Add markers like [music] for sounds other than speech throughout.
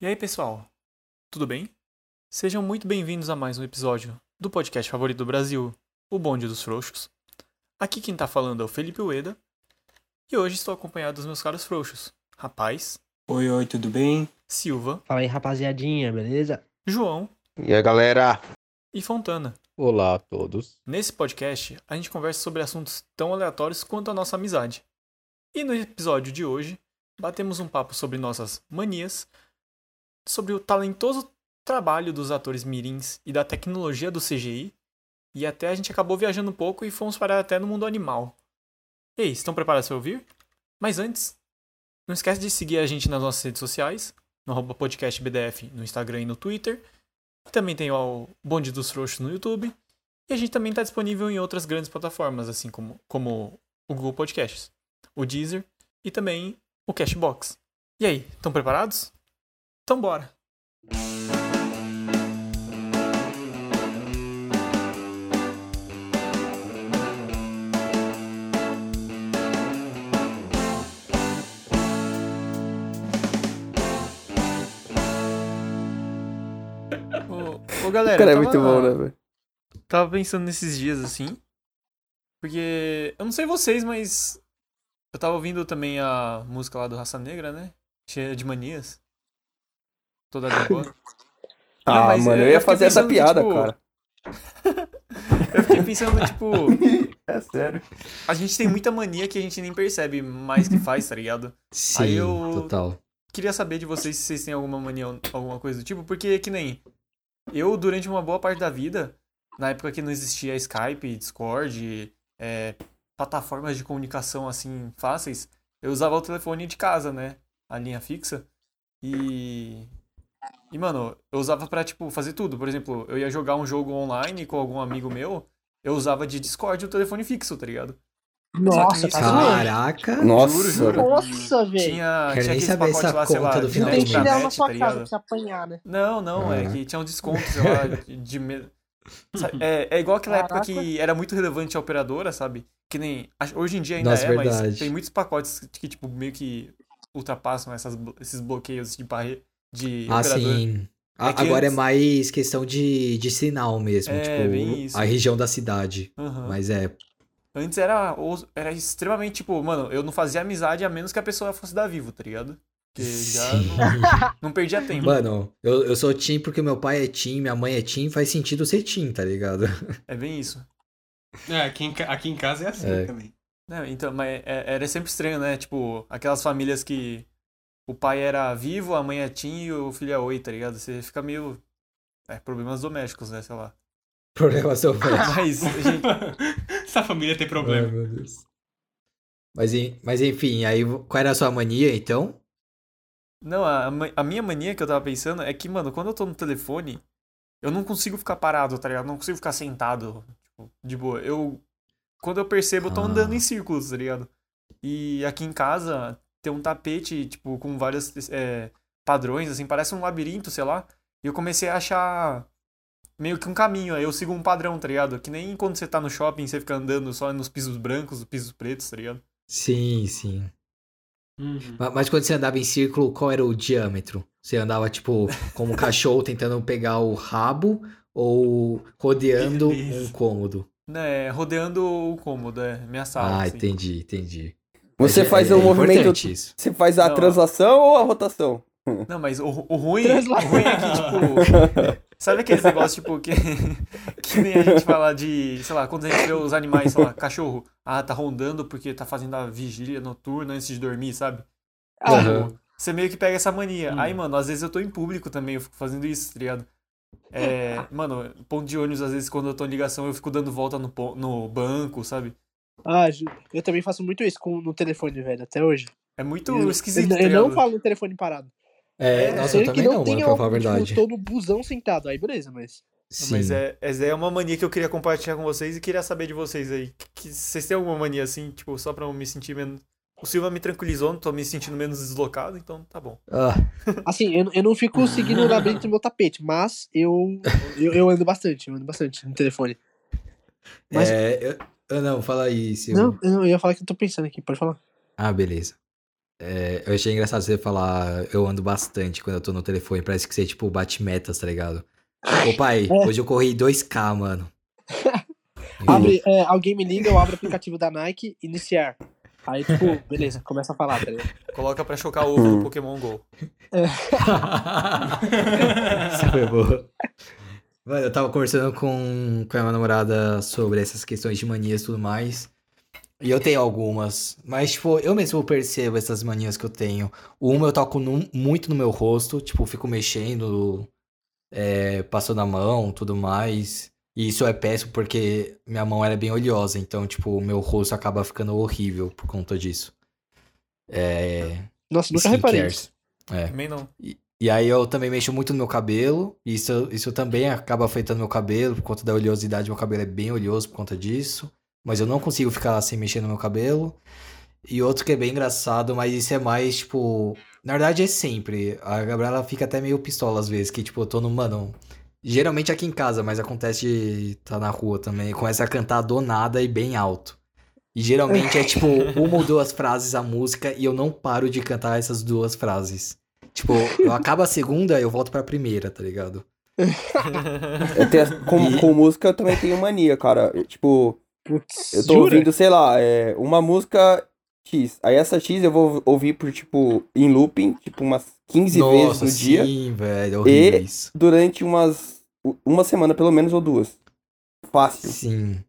E aí, pessoal? Tudo bem? Sejam muito bem-vindos a mais um episódio do podcast favorito do Brasil, O Bonde dos Frouxos. Aqui quem tá falando é o Felipe Ueda. E hoje estou acompanhado dos meus caros frouxos. Rapaz, Oi, oi, tudo bem? Silva, Fala aí, rapaziadinha, beleza? João E aí, galera? e Fontana. Olá a todos. Nesse podcast, a gente conversa sobre assuntos tão aleatórios quanto a nossa amizade. E no episódio de hoje, batemos um papo sobre nossas manias, sobre o talentoso trabalho dos atores mirins e da tecnologia do CGI, e até a gente acabou viajando um pouco e fomos parar até no mundo animal. Ei, estão preparados para ouvir? Mas antes, não esquece de seguir a gente nas nossas redes sociais, no podcastbdf no Instagram e no Twitter. Também tem o Bonde dos Frouxos no YouTube. E a gente também está disponível em outras grandes plataformas, assim como, como o Google Podcasts, o Deezer e também o Cashbox. E aí, estão preparados? Então bora! Ô, ô galera, Cara, é eu muito tava- bom, né, velho? Tava pensando nesses dias assim. Porque. Eu não sei vocês, mas. Eu tava ouvindo também a música lá do Raça Negra, né? Cheia de manias. Toda boa. Ah, mano, eu- eu eu ia fazer essa que, piada, tipo, cara. [laughs] Eu fiquei pensando, tipo. [laughs] É sério. A gente tem muita mania que a gente nem percebe mais que faz, tá ligado? Sim, Aí eu- total. Queria saber de vocês se vocês têm alguma mania alguma coisa do tipo, porque que nem. Eu, durante uma boa parte da vida, na época que não existia Skype, Discord, é, plataformas de comunicação assim fáceis, eu usava o telefone de casa, né? A linha fixa. E. E, mano, eu usava pra, tipo, fazer tudo. Por exemplo, eu ia jogar um jogo online com algum amigo meu, eu usava de Discord o telefone fixo, tá ligado? Nossa, tá? Caraca. Nossa, Juro, juro. Nossa, velho. Tinha, Quero tinha pacotes essa lá, sei lá, conta do de final Tem que na sua tá casa pra você apanhar, né? Não, não, é Ah. que tinha um desconto, sei lá, de, de É, é igual aquela época Caraca. que era muito relevante a operadora, sabe? Que nem. Hoje em dia ainda Nossa, é, mas verdade. tem muitos pacotes que, tipo, meio que ultrapassam essas, esses bloqueios de barreira de Ah, operadora. sim. A- É que Agora antes- é mais questão de, de sinal mesmo, É, tipo, bem isso. a região da cidade. Aham. Mas é, Antes era, era extremamente, tipo, mano, eu não fazia amizade a menos que a pessoa fosse da Vivo, tá ligado? Porque já sim. não, não perdia tempo. Mano, eu, eu sou Tim porque meu pai é Tim, minha mãe é Tim, faz sentido ser Tim, tá ligado? É bem isso. É, aqui em, aqui em casa é assim É. também. Não, então, mas é- era sempre estranho, né? Tipo, aquelas famílias que o pai era vivo, a mãe é Tim e o filho é Oi, tá ligado? Você fica meio. É, problemas domésticos, né? Sei lá. Problema seu pai. Mas, gente, [laughs] Essa família tem Ai, problema. meu Deus. Mas, mas enfim, aí qual era a sua mania então? não, a, a minha mania que eu tava pensando é que, mano, quando eu tô no telefone, eu não consigo ficar parado, tá ligado? Não consigo ficar sentado, tipo, de boa. Eu. Quando eu percebo, eu tô Ah. andando em círculos, tá ligado? E aqui em casa tem um tapete, tipo, com vários é, padrões, assim, parece um labirinto, sei lá. E eu comecei a achar meio que um caminho, aí eu sigo um padrão, tá ligado? Que nem quando você tá no shopping, você fica andando só nos pisos brancos, nos pisos pretos, tá ligado? Sim, sim. Uhum. Ma- Mas quando você andava em círculo, qual era o diâmetro? Você andava, tipo, como um [laughs] cachorro tentando pegar o rabo ou rodeando Isso. um cômodo? Né, rodeando o cômodo, é, minha sala. Ah, assim. entendi, entendi. Você é- faz é o movimento. importante isso. Você faz a Não. translação ou a rotação? Não, mas o, o ruim, Transla- o ruim é que, tipo. [laughs] Sabe aqueles negócios, tipo, que, [laughs] que nem a gente fala de, sei lá, quando a gente vê os animais, sei lá, cachorro, ah, tá rondando porque tá fazendo a vigília noturna antes de dormir, sabe? Ah, Aham. Você meio que pega essa mania. Hum. Aí, mano, às vezes eu tô em público também, eu fico fazendo isso, tá ligado? É, [laughs] mano, ponto de ônibus, às vezes, quando eu tô em ligação, eu fico dando volta no, no banco, sabe? Ah, eu também faço muito isso com, no telefone, velho, até hoje. É muito eu, esquisito, eu, tá eu não ligado? falo no telefone parado. É, É, nossa, Sei eu que também não não, mano, tenha pra falar a tipo, verdade. tô no busão sentado, aí beleza, mas... Sim. Mas é, essa é uma mania que eu queria compartilhar com vocês e queria saber de vocês aí. Que, que vocês têm alguma mania assim, tipo, só pra eu me sentir menos. O Silva me tranquilizou, não tô me sentindo menos deslocado, então tá bom. Ah, Assim, eu, eu não fico seguindo o labirinto do meu tapete, mas eu, eu, eu ando bastante, eu ando bastante no telefone. Mas- é, eu, eu não, fala aí, Silvio. Não, eu, não, eu ia falar que eu tô pensando aqui, pode falar. Ah, beleza. É, eu achei engraçado você falar eu ando bastante quando eu tô no telefone. Parece que você, tipo, bate metas, tá ligado? Ô pai, [laughs] É. hoje eu corri 2K, mano. [laughs] Abre, é, alguém me liga, eu abro o aplicativo da Nike, iniciar. Aí, tipo, beleza, começa a falar, tá ligado? Coloca pra chocar ovo no Pokémon GO. [laughs] Isso foi boa. Eu tava conversando com, com a minha namorada sobre essas questões de manias e tudo mais. E eu tenho algumas. Mas, tipo, eu mesmo percebo essas manias que eu tenho. Uma eu toco num- muito no meu rosto, tipo, fico mexendo, é, passando a mão, tudo mais. E isso é péssimo porque minha mão era bem oleosa, então, tipo, o meu rosto acaba ficando horrível por conta disso. É. Nossa, nunca reparei. É. Também não. E aí eu também mexo muito no meu cabelo. E isso, isso também acaba afetando meu cabelo. Por conta da oleosidade, meu cabelo é bem oleoso por conta disso. Mas eu não consigo ficar sem mexer no meu cabelo. E outro que é bem engraçado, mas isso é mais, tipo. Na verdade é sempre. A Gabriela fica até meio pistola às vezes. Que, tipo, eu tô no. Mano. Geralmente aqui em casa, mas acontece de tá na rua também. Começa a cantar do nada e bem alto. E geralmente é tipo [laughs] uma ou duas frases a música e eu não paro de cantar essas duas frases. Tipo, eu acabo a segunda, eu volto pra primeira, tá ligado? Eu tenho, com, E- com música eu também tenho mania, cara. Eu, tipo, Putz, eu tô jura? ouvindo, sei lá, é, uma música X. Aí essa X eu vou ouvir por, tipo, em looping, tipo, umas 15 vezes no dia. sim, velho, é horrível E- isso. Durante umas. Uma semana, pelo menos, ou duas. Fácil. Sim.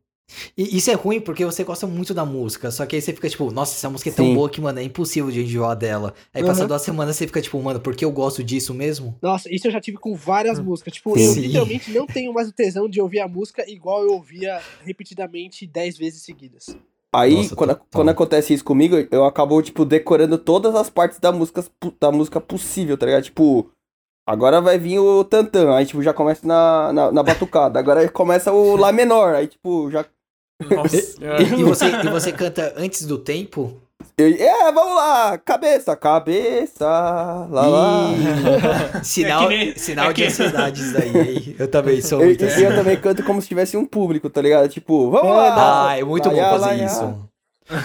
E isso é ruim porque você gosta muito da música, só que aí você fica tipo, nossa, essa música é tão Sim. boa que, mano, é impossível de enjoar dela. Aí Uhum. passando uma semana você fica tipo, mano, por que eu gosto disso mesmo? Nossa, isso eu já tive com várias músicas. Tipo, Sim. eu literalmente não tenho mais o tesão de ouvir a música igual eu ouvia repetidamente 10 vezes seguidas. Aí, Nossa, quando, quando acontece isso comigo, eu acabo, tipo, decorando todas as partes da música, da música possível, tá ligado? Tipo, agora vai vir o tantã, aí, tipo, já começa na, na, na batucada. Agora [laughs] começa o lá menor, aí, tipo, já... Nossa E, e você, e você canta antes do tempo? eu- é, vamos lá, cabeça, cabeça, lá, lá. [laughs] Sinal É nem- sinal é de que- ansiedade isso daí, hein? Eu também sou muito e assim. eu também canto como se tivesse um público, tá ligado? Tipo, vamos É, lá. Ah, é muito lá, bom lá, fazer lá, isso.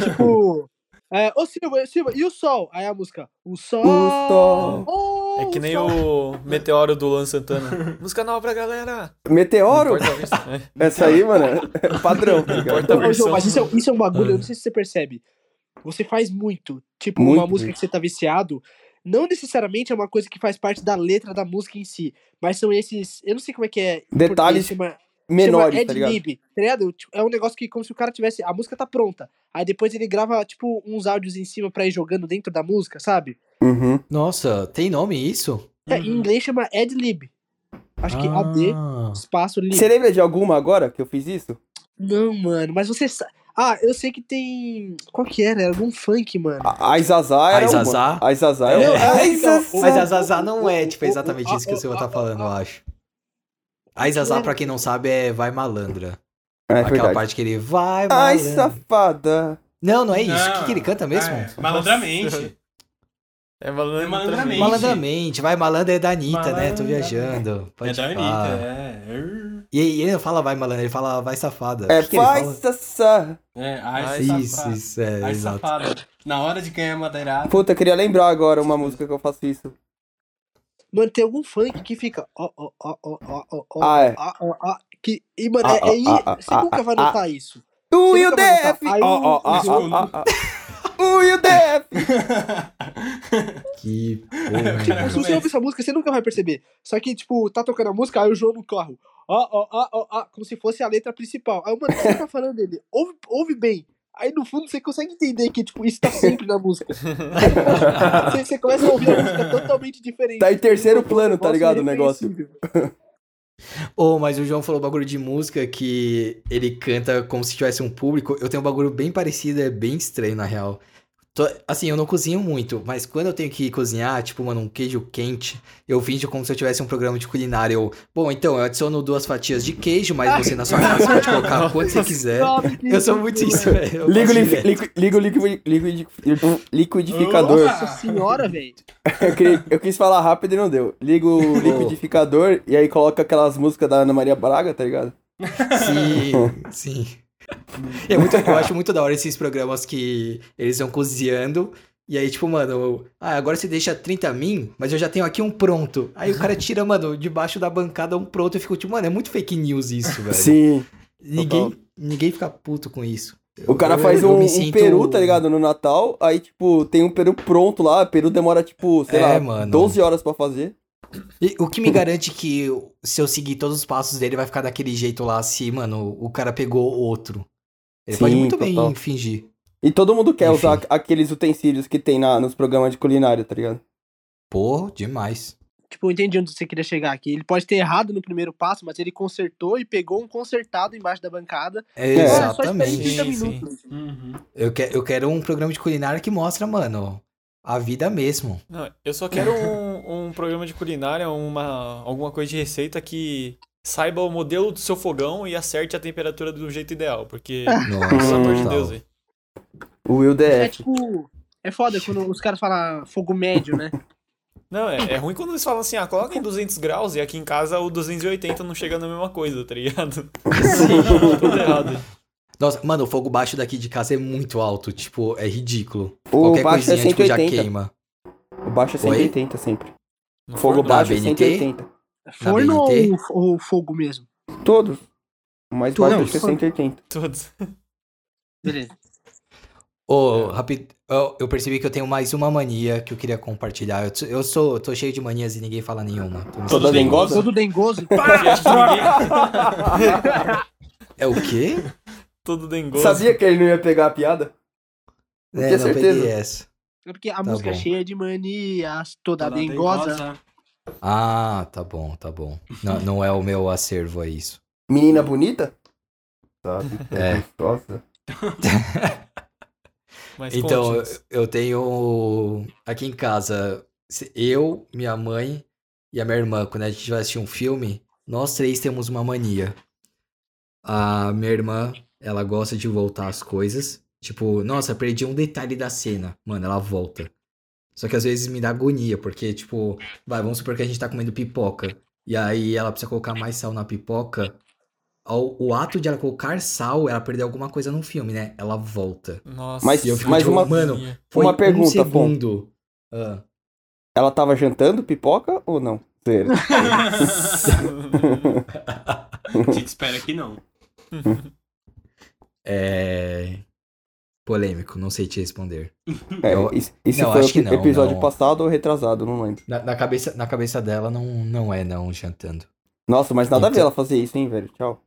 Tipo, é, ô Silva, Silva, e o sol? Aí a música, o sol. O sol. oh, É que nem sol. o Meteoro do Luan Santana. Música nova pra galera. Meteoro? [laughs] Essa aí, mano, é padrão, tá Ô, João, mas isso é, isso é um bagulho, Ah. eu não sei se você percebe. Você faz muito. Tipo, Muito, uma música muito. que você tá viciado. Não necessariamente é uma coisa que faz parte da letra da música em si. Mas são esses. Eu não sei como é que é. Detalhes português, chama- Menores, chama tá ligado? ad-lib, tá ligado? Tipo, É um negócio que, como se o cara tivesse. A música tá pronta. Aí depois ele grava, tipo, uns áudios em cima pra ir jogando dentro da música, sabe? Uhum. Nossa, tem nome isso? É, em inglês chama ad-lib. Acho que Ah. AD, espaço lib. Você lembra de alguma agora que eu fiz isso? Não, mano, mas você sabe. Ah, eu sei que tem. Qual que era? Era algum funk, mano. A a Zazá era A uma. Zazá? A Zazá Não, é uma. é, [laughs] Zazá não é, tipo, exatamente isso que o Silva tá falando, eu acho. A Zazá, pra quem não sabe, é Vai Malandra. É Aquela verdade. parte que ele vai Ai, malandra. safada. Não, não é isso. O que, que ele canta mesmo? é, malandramente. É malandramente. malandramente. Malandramente. Vai malandra é da Anitta, né? Tô Malandra. viajando. Pode É da. Anitta, é. E e ele não fala vai malandra, ele fala vai safada. É, que fala? sassá. É, ai, Ai, Isso, safado. isso, é, Ai, exato. safado. Na hora de ganhar madeirada. Puta, eu queria lembrar agora uma música que eu faço isso. Mano, tem algum funk que fica. Ó, ó, ó, ó, ó, ó, ó. Ah, é. ó, ó, ó, que, e, mano, Ah, é, é, ah, ah, você ah, nunca vai ah, notar isso. Tu e o DF! Ó, o- ó, ó, o- e o DF! Que Tipo, porra. se você ouvir essa música, você nunca vai perceber. Só que, tipo, tá tocando a música, aí o João no carro. Ó, ó, ó, ó, ó, como se fosse a letra principal. Aí, mano, o que você tá falando dele? Ouve, ouve bem. Aí no fundo você consegue entender que, tipo, isso tá sempre na música. [laughs] você, você começa a ouvir a música totalmente diferente. Tá em terceiro Tipo, plano, tá ligado, o irreconhecível. Ô, mas o João falou bagulho de música que ele canta como se tivesse um público. Eu tenho um bagulho bem parecido, é bem estranho, na real. Tô- assim, eu não cozinho muito, mas quando eu tenho que cozinhar, tipo, mano, um queijo quente, eu finjo como se eu tivesse um programa de culinária. Eu, bom, então, eu adiciono duas fatias de queijo, mas você na sua casa pode colocar quanto você quiser. Eu sou muito isso, velho. Liga o faço li- direto. liqui- liga o liqui- liquidi- liquidificador. Nossa senhora, velho. Eu, queria- eu quis falar rápido e não deu. Liga o liquidificador e aí coloca aquelas músicas da Ana Maria Braga, tá ligado? Sim, sim. [laughs] É muito, eu acho muito da hora esses programas que eles vão cozinhando E aí, tipo, mano, eu- ah, agora você deixa 30 mim, mas eu já tenho aqui um pronto. Aí o cara tira, mano, debaixo da bancada um pronto. Eu fico tipo, mano, é muito fake news isso, velho. Sim. Ninguém, ninguém fica puto com isso. O cara Eu- faz eu um, um sinto- peru, tá ligado? No Natal, aí, tipo, tem um peru pronto lá, o peru demora, tipo, sei É, lá, mano. 12 horas pra fazer. E o que me garante que se eu seguir todos os passos dele vai ficar daquele jeito lá, se, mano, o cara pegou outro. Ele pode Sim, muito total. bem fingir. E todo mundo quer Enfim. usar aqueles utensílios que tem na, nos programas de culinária, tá ligado? Pô, demais. Tipo, eu entendi onde você queria chegar aqui. Ele pode ter errado no primeiro passo, mas ele consertou e pegou um consertado embaixo da bancada. É, só Exatamente. 30 Sim, sim. Uhum. Eu, que, eu quero um programa de culinária que mostra, mano, a vida mesmo. Não, eu só quero um, um programa de culinária, uma, alguma coisa de receita que saiba o modelo do seu fogão e acerte a temperatura do jeito ideal, porque, Nossa, [laughs] pelo amor de. Deus, velho. O Will É DF. tipo. É foda quando os caras falam fogo médio, né? Não, é, é ruim quando eles falam assim, ah, coloca em 200 graus e aqui em casa o 280 não chega na mesma coisa, tá ligado? [laughs] Sim. Tudo errado. Nossa, mano, o fogo baixo daqui de casa é muito alto, tipo, é ridículo. O Qualquer baixo é coisinha, tipo, já 180. queima. O baixo é Oi? 180 sempre. No Fogo forno, baixo é BNT? 180. Forno ou, ou fogo mesmo? Todos. O mais Todos? baixo é 180. Todos. Beleza. Ô, rápido, eu, eu percebi que eu tenho mais uma mania que eu queria compartilhar. Eu, eu sou, tô cheio de manias e ninguém fala nenhuma. Toda dengosa? Todo dengoso. Que [laughs] ninguém... É o quê? Todo dengoso. Sabia que ele não ia pegar a piada? Eu É, tinha não certeza. peguei essa. É porque a Tá música é bom. cheia de manias, toda Toda dengosa. dengosa. Ah, tá bom, tá bom. Não, não é o meu acervo, é isso. Menina bonita? Sabe, [laughs] É. gostosa. [laughs] Mas Então, eu, tenho aqui em casa, eu, minha mãe e a minha irmã, quando a gente vai assistir um filme, nós três temos uma mania. A minha irmã, ela gosta de voltar as coisas. Tipo, nossa, perdi um detalhe da cena. Mano, ela volta. Só que às vezes me dá agonia, porque, tipo, vai, vamos supor que a gente tá comendo pipoca. E aí ela precisa colocar mais sal na pipoca. Ao- o ato de ela colocar sal, ela perdeu alguma coisa no filme, né? Ela volta. Nossa. Mas- eu fico mas tipo, uma- mano, foi Uma pergunta, um segundo. Ah. Ela tava jantando pipoca ou não? [laughs] A gente espera que não. [laughs] É. Polêmico, não sei te responder. É, Eu- isso isso Não, foi acho o que não, episódio não. passado ou retrasado, não lembro. Na, na cabeça, na cabeça dela não, não é não jantando. Nossa, mas nada a ver Então- ela fazer isso, hein, velho? Tchau.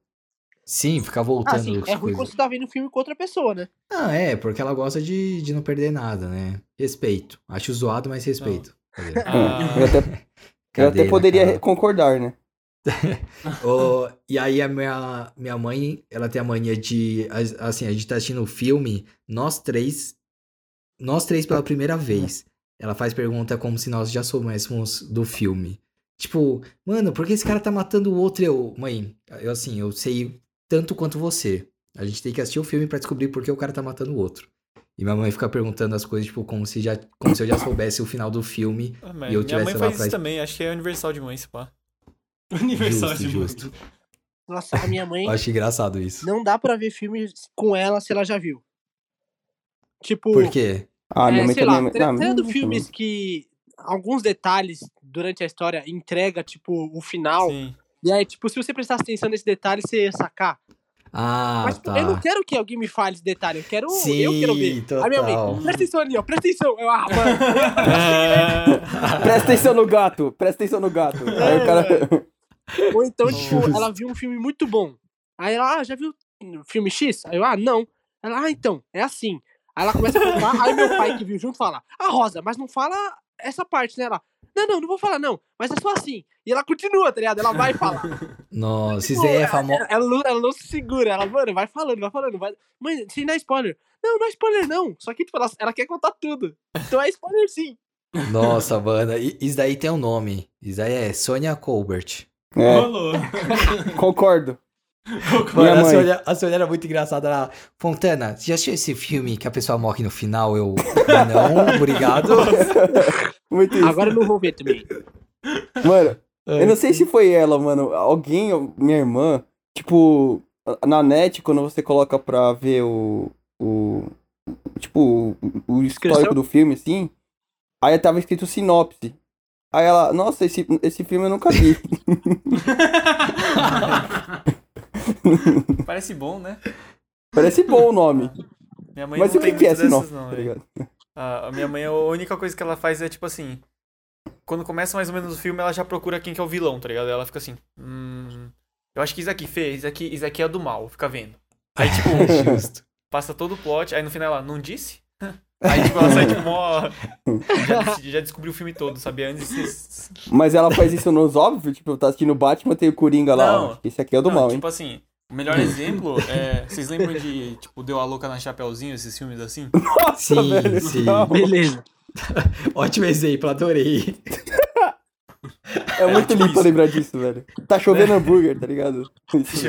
Sim, ficar Ah, voltando. sim, as é ruim coisas. quando você tá vendo um filme com outra pessoa, né? Ah, é, porque ela gosta de, de não perder nada, né? Respeito. Acho zoado, mas respeito. Cadê? Ah, [laughs] Eu até, eu até poderia cara? concordar, né? [laughs] Ô, e aí a minha, minha mãe, ela tem a mania de, as- assim, a gente tá assistindo o filme, nós três, nós três pela primeira vez. Ela faz pergunta como se nós já soubéssemos do filme. Tipo, mano, por que esse cara tá matando o outro? Eu, mãe, eu assim, eu sei tanto quanto você. A gente tem que assistir o filme pra descobrir por que o cara tá matando o outro. E minha mãe fica perguntando as coisas, tipo, como se, já, como se eu já soubesse o final do filme. ah, E eu minha tivesse mãe lá faz atrás. isso também, acho que é universal de mãe, esse pá. [laughs] Aniversário Justo, de justo. Nossa, a minha mãe [laughs] Eu acho engraçado isso. não dá pra ver filme com ela se ela já viu. Tipo, Por quê? Ah, minha é, mãe sei também. lá, tra- não, tendo não, filmes que alguns detalhes durante a história entrega, tipo, o final. Sim. E aí, tipo, se você prestasse atenção nesse detalhe, você ia sacar. Ah, Mas tipo, tá. eu não quero que alguém me fale esse detalhe, eu quero. Sim, eu quero ver. A minha total. mãe, presta atenção ali, ó, presta atenção. Eu, ah, mano. Ah, [laughs] Presta atenção no gato, presta atenção no gato. Aí o cara. Ou então, tipo, ela viu um filme muito bom. Aí ela, ah, já viu filme X? Aí eu, ah, não. Ela, ah, então, é assim. Aí ela começa a contar, aí meu pai que viu junto fala, ah, Rosa, mas não fala essa parte, né? Ela, não, não, não vou falar não, mas é só assim. E ela continua, tá ligado? Ela vai falar. [laughs] Nossa, Tipo, isso daí é famoso. Ela, ela não, ela não se segura, ela, mano, vai falando, vai falando. Vai... Mãe, sem dar spoiler. Não, não é spoiler, não. Só que, tipo, ela, ela quer contar tudo. Então é spoiler sim. Nossa, mano. Isso daí tem um nome. Isso daí é Sônia Colbert. É, Rolou. [laughs] concordo. Mano, a mãe. Sônia, a Sônia era muito engraçada. Ela, Fontana, você já assistiu esse filme que a pessoa morre no final? Eu, não, [laughs] obrigado. Muito isso. Agora eu não vou ver também. Mano, eu não sei se foi ela, mano. Alguém, minha irmã, tipo, na net, quando você coloca pra ver o. o tipo, o, o histórico do filme, assim. Aí tava escrito sinopse. Aí ela, nossa, esse, esse filme eu nunca vi. [laughs] Parece bom, né? Parece bom o nome. Minha mãe Mas não o que, tem que é dessas, não, tá ligado? A, a minha mãe, a única coisa que ela faz é tipo assim. Quando começa mais ou menos o filme, ela já procura quem que é o vilão, tá ligado? Ela fica assim. Hum. Eu acho que isso aqui, Fê, isso aqui, isso aqui é do mal, fica vendo. Aí, tipo, [laughs] Justo. passa todo o plot, aí no final ela, não disse? Aí, tipo, ela sai de [laughs] mó. Já, já descobriu o filme todo, sabe? Antes vocês. Mas ela faz isso nos óbvios, tipo, tá assistindo Batman, tem o Coringa lá, Não. ó. Esse aqui é o do Não, mal, hein? tipo assim, o melhor exemplo [laughs] é. Vocês lembram de, tipo, Deu a Louca na Chapeuzinho, esses filmes assim? [laughs] Nossa, Sim, velho, sim. não. Beleza. Ótimo exemplo, adorei. É muito tipo isso. lembrar disso, velho. Tá chovendo hambúrguer, tá ligado? Isso.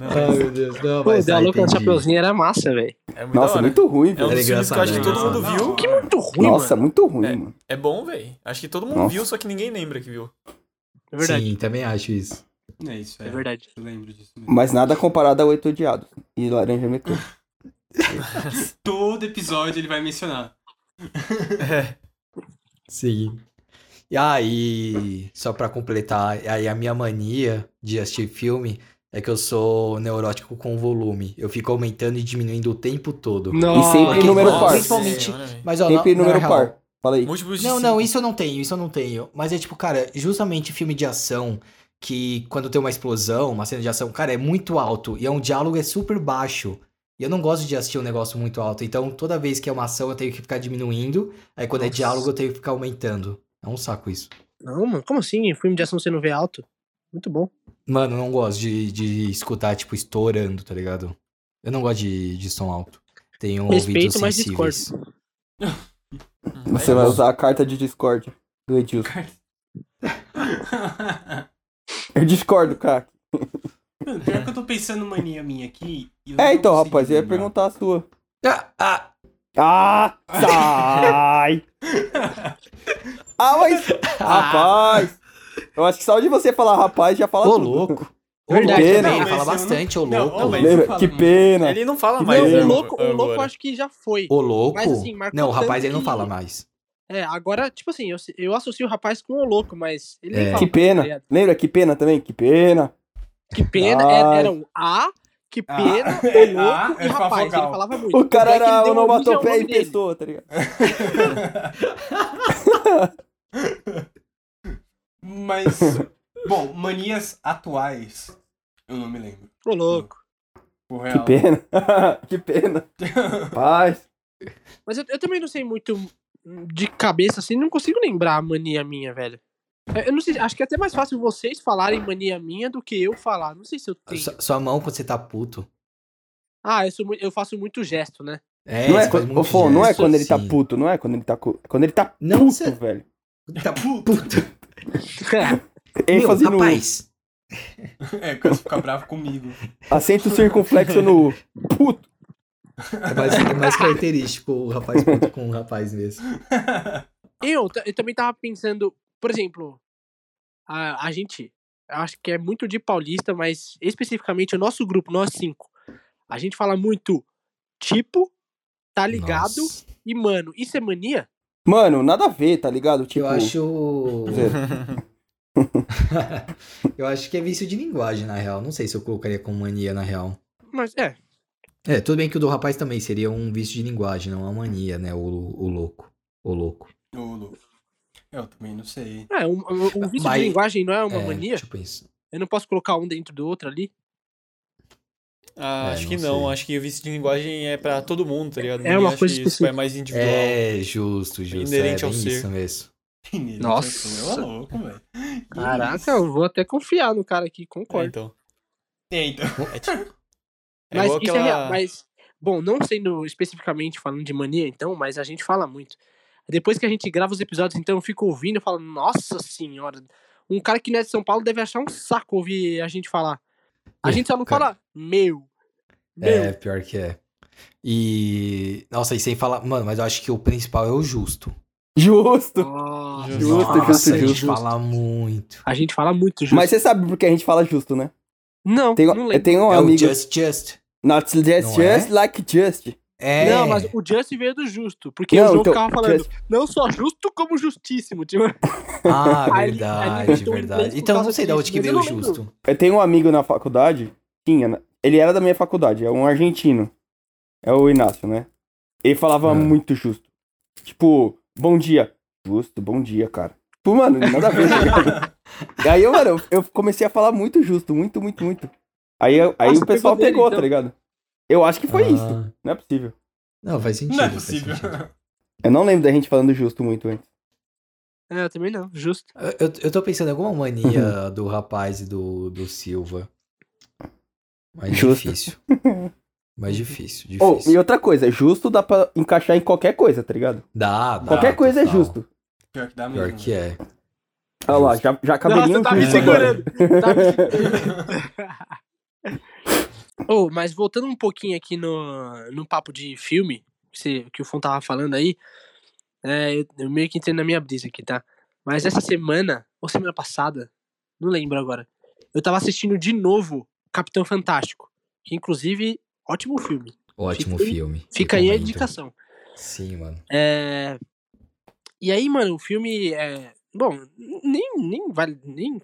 Não, Ai, meu Deus. Não, Pô, mas ah, louca na entendi. Chapeuzinho era massa, velho. é muito Nossa, muito ruim, É um velho. Dos filmes que eu acho que todo mundo engraçado. viu. Que muito ruim, Nossa, mano. muito ruim, mano. É bom, velho. Acho que todo mundo Nossa. viu, só que ninguém lembra que viu. É verdade. Sim, também acho isso. É isso, é. É verdade. Eu lembro disso mesmo. Mas nada comparado a Oito Odiados e Laranja Mecânica. [laughs] Todo episódio ele vai mencionar. Sim. E aí, só pra completar, aí a minha mania de assistir filme é que eu sou neurótico com volume. Eu fico aumentando e diminuindo o tempo todo. Nossa, sempre em número par. Principalmente. Velho. Mas ó, Sempre na número real, par. Fala aí. Múltiplos de Não, não, isso eu não tenho, isso eu não tenho. Mas é tipo, cara, justamente filme de ação, que quando tem uma explosão, uma cena de ação, cara, é muito alto e é um diálogo é super baixo. E eu não gosto de assistir um negócio muito alto. Então, toda vez que é uma ação, eu tenho que ficar diminuindo. Aí, quando é Nossa. diálogo, eu tenho que ficar aumentando. É um saco isso. Não, mano, como assim? Filme de ação você não vê alto? Muito bom. Mano, eu não gosto de, de escutar, tipo, estourando, tá ligado? Eu não gosto de, de som alto. Tenho Respeito, ouvidos mas sensíveis. [laughs] Você vai usar a carta de Discord do Edilson. [laughs] Eu discordo, cara. Mano, pior que eu tô pensando mania minha aqui. e eu É, não então, consigo rapaz, eu ia lembrar. perguntar a sua. Ah, ah, Ah, [laughs] sai! ah, mas. Rapaz! Eu acho que só de você falar rapaz já fala ô tudo. louco. Ô Verdade, louco pena. também, fala não- bastante, ô Não, louco. Lembra? fala Que pena. Ele não fala Não, mais, né? o louco, o louco acho que já foi. Ô louco? Mas, assim, não, o rapaz ele não fala mais. É, agora, tipo assim, eu, eu associo o rapaz com o louco, mas ele nem É. fala Que tá pena. ligado? Lembra? Que pena também? Que pena. Que pena Ai. era, era um A, que Ah, pena, [laughs] é, o louco ah, e é rapaz. Ele falava muito. O cara é era onomatopeia nome em dele. pessoa, tá ligado? [laughs] [laughs] Mas, [laughs] bom, manias atuais. Eu não me lembro. Ô, louco. Por Que real. pena. [laughs] que pena. [laughs] Paz. Mas eu, eu também não sei muito de cabeça, assim, não consigo lembrar a mania minha, velho. Eu eu não sei, acho que é até mais fácil vocês falarem mania minha do que eu falar. Não sei se eu tenho. Sua, sua mão quando você tá puto. Ah, eu, sou eu faço muito gesto, né? É, não é, quando, muito ô, Fon, não é quando ele tá sim. puto, não é quando ele tá. cu- Quando ele tá Não, puto, você- velho. Tá puto. Ênfase Meu, no rapaz. [laughs] É, quando você fica bravo comigo. acento circunflexo no. Puto. É mais, é mais característico o rapaz puto com o rapaz mesmo. Eu, eu também tava pensando, por exemplo, a, a gente, eu acho que é muito de paulista, mas especificamente o nosso grupo, nós cinco, a gente fala muito tipo, tá ligado Nossa. e mano. Isso é mania? Mano, nada a ver, tá ligado? Tipo. Eu acho. [laughs] Eu acho que é vício de linguagem, na real. Não sei se eu colocaria como mania, na real. Mas é, É, tudo bem que o do rapaz também seria um vício de linguagem, não uma mania, né? O, o louco. O louco. Ô, louco. Eu também não sei. é um, um, um vício Mas- de linguagem não é uma é, mania? Tipo isso. Eu não posso colocar um dentro do outro ali? Ah, É, acho que não. Acho que o vício de linguagem é pra todo mundo, tá ligado? É Ninguém uma coisa que isso específica. é mais individual. É, justo, justo. Inerente é ao ser. isso mesmo. Nossa. Ô, louco, velho. Caraca, isso? eu vou até confiar no cara aqui, É, concordo. então. É, então. [laughs] É tipo. É mas isso é real. aquela. Mas, bom, não sendo especificamente falando de mania, então, mas a gente fala muito. Depois que a gente grava os episódios, então eu fico ouvindo e falo, nossa senhora, um cara que não é de São Paulo deve achar um saco ouvir a gente falar. A É, gente só não [laughs] cara. fala meu. Meu. É, pior que é. E. Nossa, e sem falar. Mano, mas eu acho que o principal é o justo. Justo. Nossa, Justo, Justo, justo, a gente justo. fala muito. A gente fala muito justo. Mas você sabe por que a gente fala justo, né? Não, Tem, não lembro. tem um é amigo. o Just Just. Not just, Não é? just like just. É. Não, mas o Just veio do justo. Porque Não, o João então, ficava falando, Just- não só justo como justíssimo. Tipo, Ah, [laughs] Aí- verdade, verdade. Então eu não sei de onde que veio o justo. Eu tenho um amigo na faculdade, tinha, né? ele era da minha faculdade, é um argentino. É o Inácio, né? Ele falava Ah. muito justo. Tipo, bom dia. Justo, bom dia, cara. Tipo, mano, nada a ver. tá? [laughs] Aí eu, mano, eu- eu comecei a falar muito justo, muito, muito, muito. Aí, aí Nossa, o pessoal pegou dele, pegou, então. tá ligado? Eu acho que foi Ah. isso. Não é possível. Não, faz sentido. Não é possível. Eu não lembro da gente falando justo muito antes. É, eu também não, justo. Eu, eu tô pensando em alguma mania [laughs] do rapaz e do, do Silva. Mais Justo. difícil. Mais difícil, Oh, difícil. e outra coisa, justo dá pra encaixar em qualquer coisa, tá ligado? Dá, dá. qualquer coisa é total. justo. Pior que dá mesmo. Pior que é. Olha lá, já, já caberia Nossa, tá me segurando. Tá me segurando. [laughs] oh, mas voltando um pouquinho aqui no, no papo de filme, que, que o Fon tava falando aí, é, eu, eu meio que entrei na minha brisa aqui, tá? Mas essa semana, ou semana passada, não lembro agora, eu tava assistindo de novo Capitão Fantástico, que inclusive, ótimo filme. Ótimo Fica filme. Fica aí a indicação. Sim, mano. É... E aí, mano, o filme é. Bom, nem, nem, vale, nem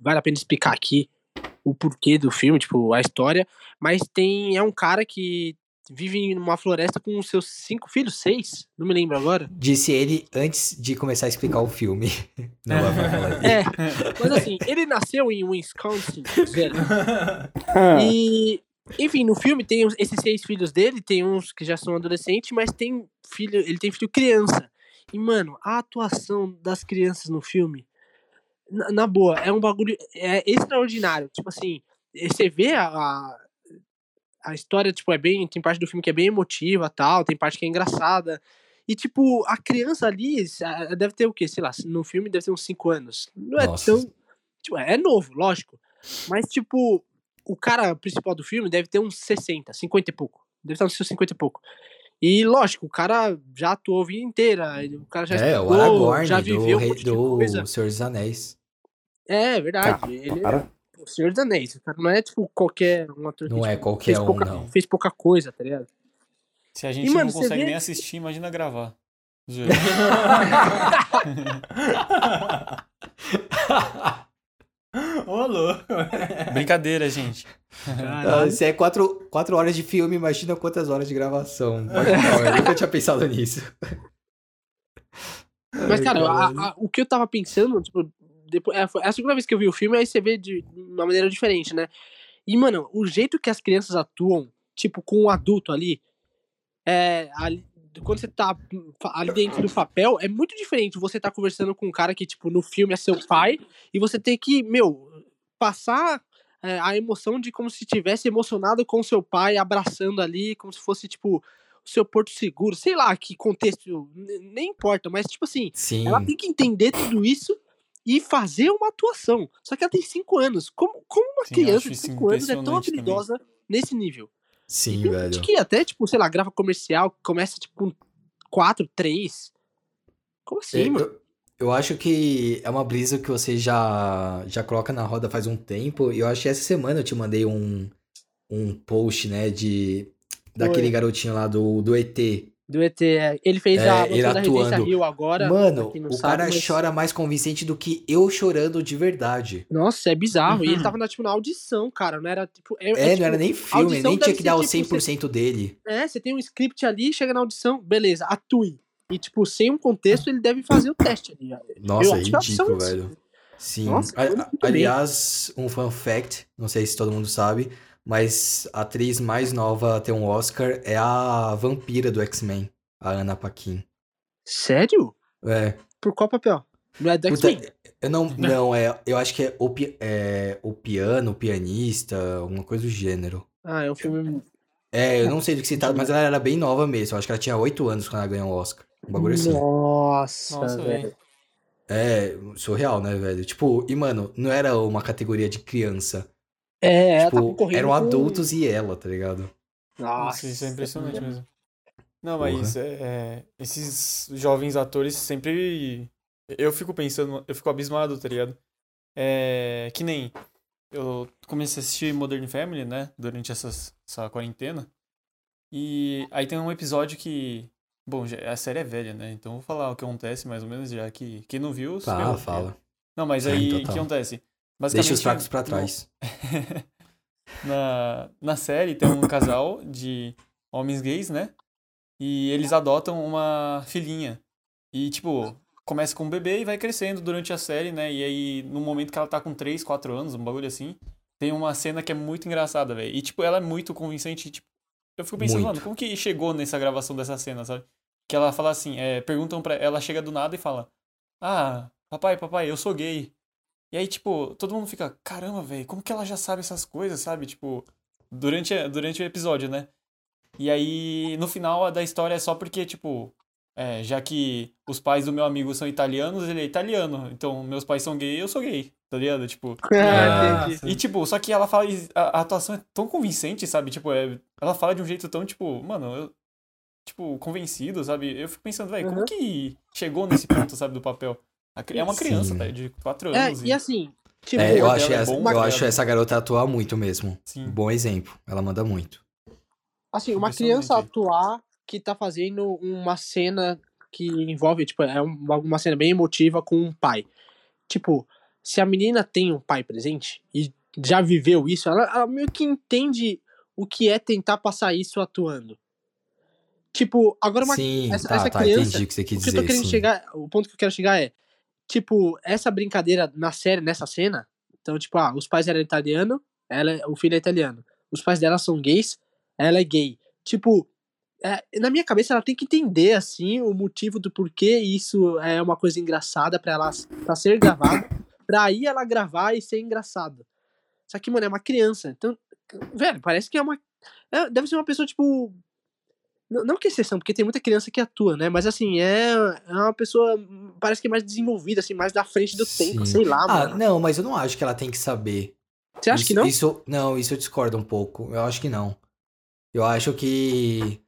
vale a pena explicar aqui o porquê do filme, tipo, a história, mas tem. É um cara que vive numa floresta com seus cinco filhos, seis? Não me lembro agora. Disse ele antes de começar a explicar o filme. [laughs] Não vai falar. É, mas assim, ele nasceu em Wisconsin, velho. Ah, E, enfim, no filme tem esses seis filhos dele, tem uns que já são adolescentes, mas tem filho, ele tem filho criança. E, mano, a atuação das crianças no filme, na, na boa, é um bagulho é extraordinário. Tipo assim, eh, você vê a, a, a história, tipo, é bem. Tem parte do filme que é bem emotiva tal, tem parte que é engraçada. E, tipo, a criança ali deve ter o quê? Sei lá, no filme deve ter uns 5 anos. Não é Nossa. tão. Tipo, é novo, lógico. Mas, tipo, o cara principal do filme deve ter uns 60, 50 e pouco. Deve estar nos seus 50 e pouco. E, lógico, o cara já atuou a vida inteira. O cara já É, o estudou, Aragorn já do, viveu um rei, monte de coisa. do Senhor dos Anéis. É, verdade. Cara, ele para. é o Senhor dos Anéis. O cara não é, tipo, qualquer um ator que, Não é tipo, qualquer fez um, pouca, não. Fez pouca coisa, tá ligado? Se a gente E, mano, não consegue vê- nem assistir, imagina gravar. [laughs] Ô, louco. Brincadeira, gente. Ah, se é quatro, quatro horas de filme, imagina quantas horas de gravação. [laughs] Pode falar, eu nunca tinha pensado nisso. Mas, Ai, cara, a- caralho. a- o que eu tava pensando, tipo, depois, é, foi- é a segunda vez que eu vi o filme, aí você vê de uma maneira diferente, né? E, mano, o jeito que as crianças atuam, tipo, com o adulto ali, é. ali- quando você tá ali dentro do papel, é muito diferente você tá conversando com um cara que, tipo, no filme é seu pai, e você tem que, meu, passar é, a emoção de como se estivesse emocionado com seu pai, abraçando ali, como se fosse, tipo, o seu porto seguro, sei lá que contexto, nem importa, mas, tipo assim, Sim. ela tem que entender tudo isso e fazer uma atuação. Só que ela tem 5 anos. Como, como uma Sim, criança de isso 5 anos é tão impressionante também. habilidosa nesse nível? Sim, Tem velho. gente que até, tipo, sei lá, grava comercial, começa, tipo, com 4, 3. Como assim, Eu- mano? eu, acho que é uma brisa que você já, já coloca na roda faz um tempo. E eu acho que essa semana eu te mandei um, um post, né, de. Daquele Foi. garotinho lá do, do ET. Do ET, é, ele fez É, a ele atuando. Rio agora. Mano, não o sabe, cara mas- chora mais convincente do que eu chorando de verdade. Nossa, é bizarro. E ele Uhum. tava na, tipo, na audição, cara. Não era, tipo... É, É, é, não tipo, era nem filme, audição nem tinha que ser, dar o tipo, 100% dele. É, você tem um script ali, chega na audição, beleza, atue. E, tipo, sem um contexto, ele deve fazer o teste ali. Nossa, é acho que a opção ridículo, é velho. Sim. Nossa, A- aliás, um fun fact, não sei se todo mundo sabe, mas a atriz mais nova a ter um Oscar é a vampira do X-Men, a Anna Paquin. Sério? É. Por qual papel? Não é do X-Men? eu não, não, é, eu acho que é o, é o piano, o pianista, alguma coisa do gênero. Ah, é um filme... É, eu não sei do que se trata, mas ela era bem nova mesmo. Eu acho que ela tinha 8 anos quando ela ganhou o Oscar. Um bagulho assim. Nossa, Nossa, velho. velho. É, surreal, né, velho? Tipo, e mano, não era uma categoria de criança. É, ela tá Tipo, concorrendo eram com- adultos e ela, tá ligado? Nossa, isso é impressionante mesmo. Não, mas é, é, esses jovens atores sempre. Eu fico pensando, eu fico abismado, tá ligado? É, que nem. Eu comecei a assistir Modern Family, né? Durante essas, essa quarentena. E aí tem um episódio que. Bom, já- a série é velha, né? Então eu vou falar o que acontece mais ou menos, já que quem não viu. Tá, fala. Não, mas Sim, [laughs] aí o que total. acontece? Deixa os fracos no- pra trás. [laughs] na, na série tem um casal de homens gays, né? E eles adotam uma filhinha. E, tipo, começa com um bebê e vai crescendo durante a série, né? E aí, no momento que ela tá com 3, 4 anos, um bagulho assim, tem uma cena que é muito engraçada, velho. E, tipo, ela é muito convincente. e, Tipo, eu fico pensando, Muito. mano, como que chegou nessa gravação dessa cena, sabe? Que ela fala assim, é, perguntam pra ela, chega do nada e fala: Ah, papai, papai, eu sou gay. E aí, tipo, todo mundo fica, caramba, velho, como que ela já sabe essas coisas, sabe? Tipo, durante, durante o episódio, né? E aí, no final da história é só porque, tipo, é, já que os pais do meu amigo são italianos, ele é italiano. Então, meus pais são gay, eu sou gay, tá ligado? Tipo, [laughs] Ah, entendi. e, tipo, só que ela fala. A, a atuação é tão convincente, sabe? Tipo, é, ela fala de um jeito tão, tipo, mano, eu. Tipo, convencido, sabe? Eu fico pensando, velho, como Uhum. que chegou nesse ponto, sabe, do papel? É uma criança, Sim. velho, de 4 É, anos. e assim, tipo, É, eu acho, é essa, bom, eu tá acho essa garota atuar muito mesmo. Sim. Bom exemplo. Ela manda muito. assim, uma criança atuar que tá fazendo uma cena que envolve, tipo, é uma, uma cena bem emotiva com um pai. Tipo, se a menina tem um pai presente e já viveu isso, ela, ela meio que entende o que é tentar passar isso atuando. Tipo, agora uma sim, essa- tá, essa tá, criança, entendi o que você quis o que eu dizer. tô querendo sim. chegar, o ponto que eu quero chegar é, tipo, essa brincadeira na série, nessa cena, então, tipo, ah, os pais eram italianos, ela, é- o filho é italiano. Os pais dela são gays, ela é gay. Tipo, é, na minha cabeça ela tem que entender, assim, o motivo do porquê isso é uma coisa engraçada pra ela pra ser gravada, pra aí ela gravar e ser engraçado. Só que, mano, é uma criança. Então, velho, parece que é uma. é- deve ser uma pessoa, tipo. Não, não que exceção, porque tem muita criança que atua, né? Mas assim, é, é uma pessoa. Parece que mais desenvolvida, assim, mais da frente do tempo, Sim. sei lá, Ah, mano. não, mas eu não acho que ela tem que saber. Você acha isso, que não? Isso, não, isso eu discordo um pouco. Eu acho que não. Eu acho que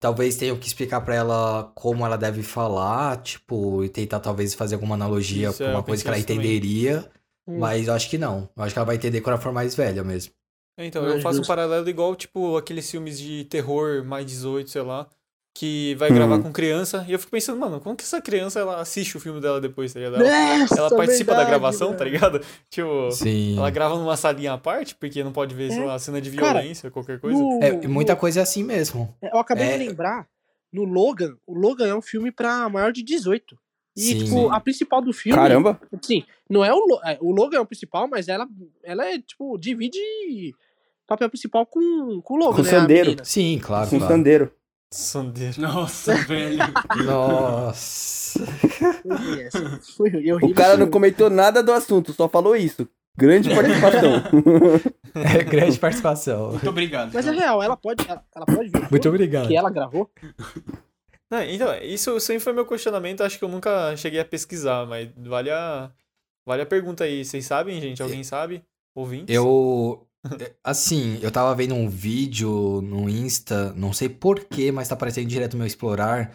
talvez tenham que explicar pra ela como ela deve falar, tipo, e tentar talvez fazer alguma analogia Isso, com é, uma coisa que ela isso também. entenderia, Hum. mas eu acho que não. Eu acho que ela vai entender quando ela for mais velha mesmo. Então, É eu faço um justo. paralelo igual, tipo, aqueles filmes de terror mais 18, sei lá, que vai gravar Uhum. com criança, e eu fico pensando, mano, como que essa criança, ela assiste o filme dela depois, tá ligado? É, Ela, Nossa, ela participa da verdade, gravação, mano. tá ligado? [laughs] Tipo, Sim. ela grava numa salinha à parte, porque não pode ver, sei É. lá, cena de Cara, violência, qualquer coisa. No- É, muita no- coisa é assim mesmo. Eu acabei É. de lembrar, no Logan, o Logan é um filme pra maior de 18. E, Sim. tipo, Sim. a principal do filme. Caramba. Sim, não é o, Lo- é, o Logan é o principal, mas ela, ela é, tipo, divide papel principal com, com o Com né? Sandeiro. Sim, claro, Com claro. sandeiro. Sandeiro. Nossa, [laughs] velho. Nossa. Eu [laughs] eu O cara não comentou nada do assunto, só falou isso. Grande participação. [laughs] É, grande participação. Muito obrigado. Mas é real, ela pode, ela, ela pode ver Muito obrigado. que ela gravou. Não, então, isso sempre foi meu questionamento, acho que eu nunca cheguei a pesquisar, mas vale a, vale a pergunta aí. Vocês sabem, gente? Alguém sabe? Ouvintes? Eu. [laughs] Assim, eu tava vendo um vídeo no Insta, não sei porquê, mas tá aparecendo direto no meu explorar,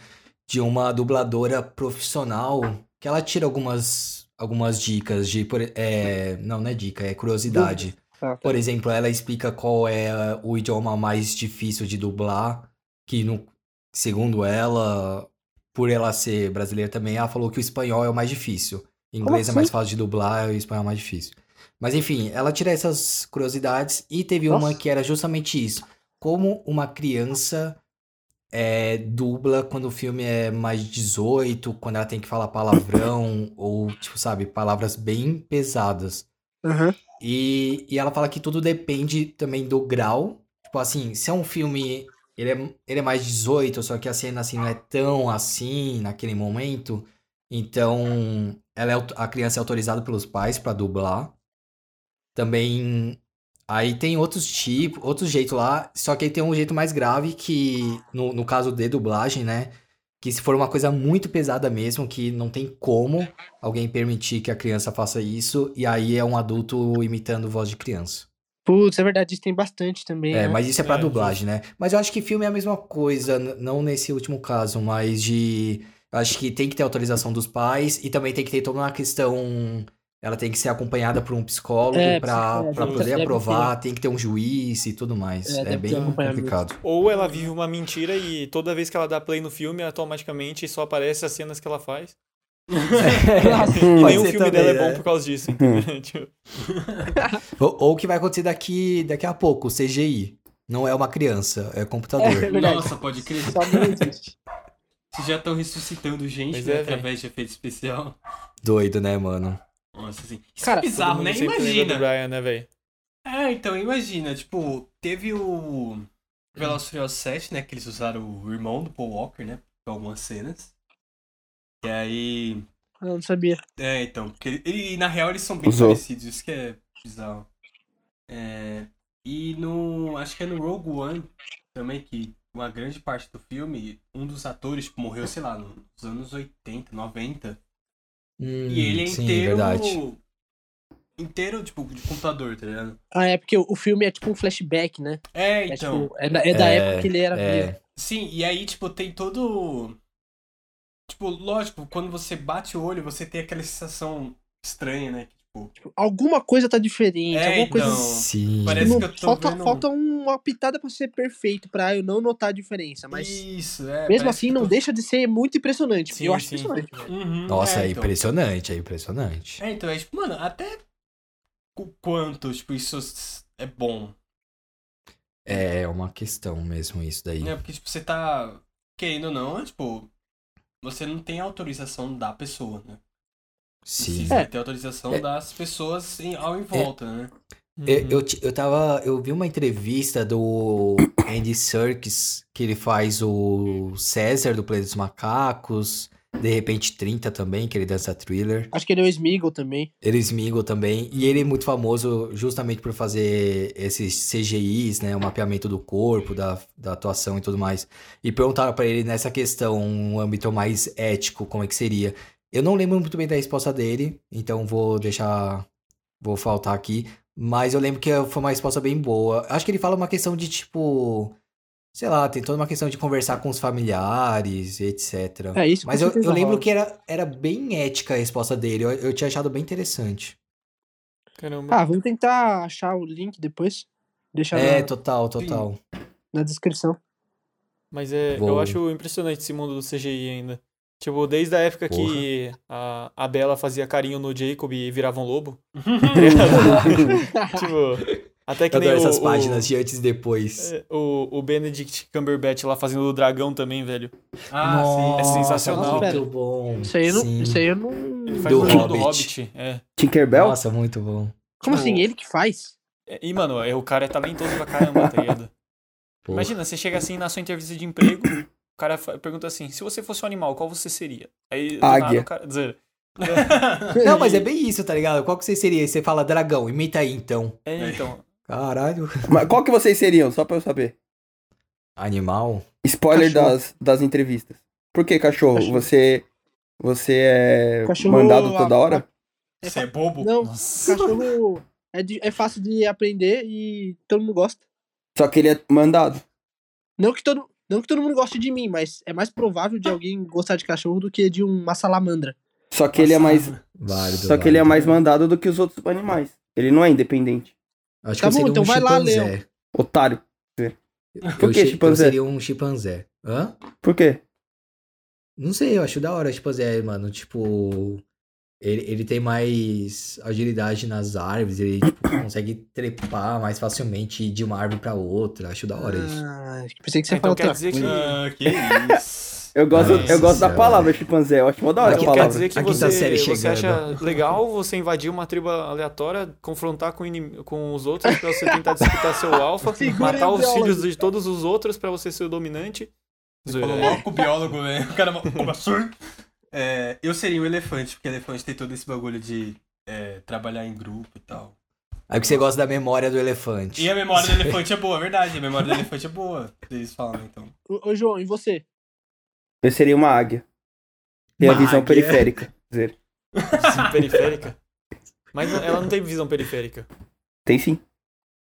de uma dubladora profissional que ela tira algumas, algumas dicas de. É, não, não é dica, é curiosidade. Ah, Por exemplo, ela explica qual é o idioma mais difícil de dublar, que no, segundo ela, por ela ser brasileira também, ela falou que o espanhol é o mais difícil. Inglês é assim? mais fácil de dublar e o espanhol é mais difícil. Mas enfim, ela tira essas curiosidades e teve uma Nossa. que era justamente isso. Como uma criança é, dubla quando o filme é mais de 18, quando ela tem que falar palavrão, [coughs] ou, tipo, sabe, palavras bem pesadas. Aham. E, e ela fala que tudo depende também do grau. Tipo assim, se é um filme, ele é, ele é mais 18, só que a cena assim não é tão assim naquele momento. Então, ela é, a criança é autorizada pelos pais pra dublar. Também aí tem outros tipos, outro jeito lá, só que aí tem um jeito mais grave que no, no caso de dublagem, né? Que se for uma coisa muito pesada mesmo, que não tem como alguém permitir que a criança faça isso, e aí é um adulto imitando voz de criança. Putz, é verdade, isso tem bastante também. É, né? mas isso é pra É, dublagem, né? Mas eu acho que filme é a mesma coisa, não nesse último caso, mas de. eu Acho que tem que ter autorização dos pais e também tem que ter toda uma questão ela tem que ser acompanhada por um psicólogo É, pra deve poder ter. aprovar, tem que ter um juiz e tudo mais. É, É, bem ter complicado. Ou ela vive uma mentira e toda vez que ela dá play no filme, automaticamente só aparece as cenas que ela faz. [laughs] E nenhum ser filme também, dela é né? bom por causa disso? [laughs] Tipo, Ou, o que vai acontecer daqui, daqui a pouco, o CGI. Não é uma criança, é computador. É verdade. Nossa, pode crer. Só não existe. Vocês já estão ressuscitando gente né, é, através de efeito especial. Doido, né, mano? Nossa, assim. Isso Cara, é bizarro, todo né? Imagina. do Brian, né, velho? É, então, imagina, tipo, teve o Velozes e Furiosos 7, né, que eles usaram o irmão do Paul Walker, né, pra algumas cenas. E aí... Eu não sabia. É, então, porque ele, ele- na real eles são bem Usou. parecidos, isso que é bizarro. É, e no, acho que é no Rogue One também, que uma grande parte do filme, um dos atores tipo, morreu, sei lá, nos anos 80, 90. Hum, E ele é sim, inteiro... verdade. Inteiro, tipo, de computador, tá ligado? Ah, é porque o filme é tipo um flashback, né? É, É, então... tipo, é da, é da É, época que ele era. É, Sim, e aí, tipo, tem todo. Tipo, lógico, quando você bate o olho, você tem aquela sensação estranha, né? Tipo, Tipo, alguma coisa tá diferente, É, alguma coisa. então, sim. parece Não- que eu tô falta, vendo- falta uma pitada pra ser perfeito, pra eu não notar a diferença. Mas Isso, é. mesmo assim, que não tô- deixa de ser muito impressionante. Sim, eu acho sim. impressionante, velho. Uhum, Nossa, é, então. impressionante, é impressionante. É, então, é tipo, mano, até o quanto, tipo, isso é bom, É uma questão mesmo isso daí. né? Porque, tipo, você tá querendo ou não, é, tipo, você não tem autorização da pessoa, né? Sim. Você É. tem autorização É. das pessoas em, ao em volta, né? Eu, Uhum. eu, eu tava. Eu vi uma entrevista do Andy Serkis, que ele faz o César do Planeta dos Macacos, de repente 30 também, que ele dança thriller. Acho que ele é o Smeagol também. Ele Smeagol também, e ele é muito famoso justamente por fazer esses CGIs, né, o mapeamento do corpo, da, da atuação e tudo mais. E perguntaram pra ele nessa questão, um âmbito mais ético, como é que seria. Eu não lembro muito bem da resposta dele, então vou deixar, vou faltar aqui, mas eu lembro que foi uma resposta bem boa. Acho que ele fala uma questão de tipo, sei lá, tem toda uma questão de conversar com os familiares, etc. É isso. Mas eu, eu lembro que era, era bem ética a resposta dele. Eu, eu tinha achado bem interessante. Caramba. Ah, vamos tentar achar o link depois. Deixar É, na, total, total. na descrição. Mas é, eu acho impressionante esse mundo do CGI ainda. Tipo, desde a época que a, a Bella fazia carinho no Jacob e virava um lobo. [laughs] [laughs] tipo, até que Eu nem adoro o, essas o- páginas de antes e depois. é, o, o Benedict Cumberbatch lá fazendo o dragão também, velho. Ah, é sim. sensacional. Muito bom. Isso aí eu não. Isso aí eu não. Ele faz Do o jogo do Hobbit. Hobbit. É. Tinkerbell? Nossa, muito bom. Como Tipo, assim? Ele que faz? É, E, mano, é, o cara é talentoso pra caramba, tá ligado? [laughs] Porra. Imagina, você chega assim na sua entrevista de emprego, o cara pergunta assim, se você fosse um animal, qual você seria? Aí, Águia. nada, o cara... dizer, [laughs] Não, mas é bem isso, tá ligado? Qual que você seria? Você fala dragão, imita aí então. É, então... Caralho. Mas qual que vocês seriam, só pra eu saber? Animal? Spoiler Cachorro. das, das entrevistas. Por que cachorro? Cachorro. Você você é Cachorro, mandado toda a- hora? Você é bobo? Não, Nossa. cachorro é, de- é fácil de aprender e todo mundo gosta. Só que ele é mandado. Não que todo, não que todo mundo goste de mim, mas é mais provável de alguém gostar de cachorro do que de uma salamandra. Só que ele é mais Válido. só que ele é válido. mais mandado do que os outros animais. Ele não é independente. Acho Tá que bom, então um vai lá, chimpanzé. Otário. Eu Por que chi- Eu chimpanzé? seria um chimpanzé. Hã? Por quê? Não sei, eu acho da hora chimpanzé, mano. Tipo, ele, ele tem mais agilidade nas árvores, ele tipo, [coughs] consegue trepar mais facilmente de uma árvore pra outra. Acho da hora isso. Ah, pensei que você ia Então falar quer dizer que... Ah, que isso. [laughs] Eu gosto, Nossa eu gosto da palavra chimpanzé. Eu acho mó da hora Aqui a Então quer palavra. dizer que A quinta você, série você acha legal você invadir uma tribo aleatória, confrontar com, inim- com os outros pra você tentar disputar seu [laughs] alfa, matar os filhos de todos os outros pra você ser o dominante? Falou Zoeira. logo com o biólogo, né? O cara, como assim? [laughs] É, eu seria o elefante, porque elefante tem todo esse bagulho de é, trabalhar em grupo e tal. Aí que você gosta da memória do elefante. E a memória do [laughs] elefante é boa, é verdade. A memória do elefante é boa. Eles falam, então. Ô, ô, João, e você? Eu seria uma águia. Tem a visão águia. periférica. Dizer. Visão periférica? Mas ela não tem visão periférica. Tem sim.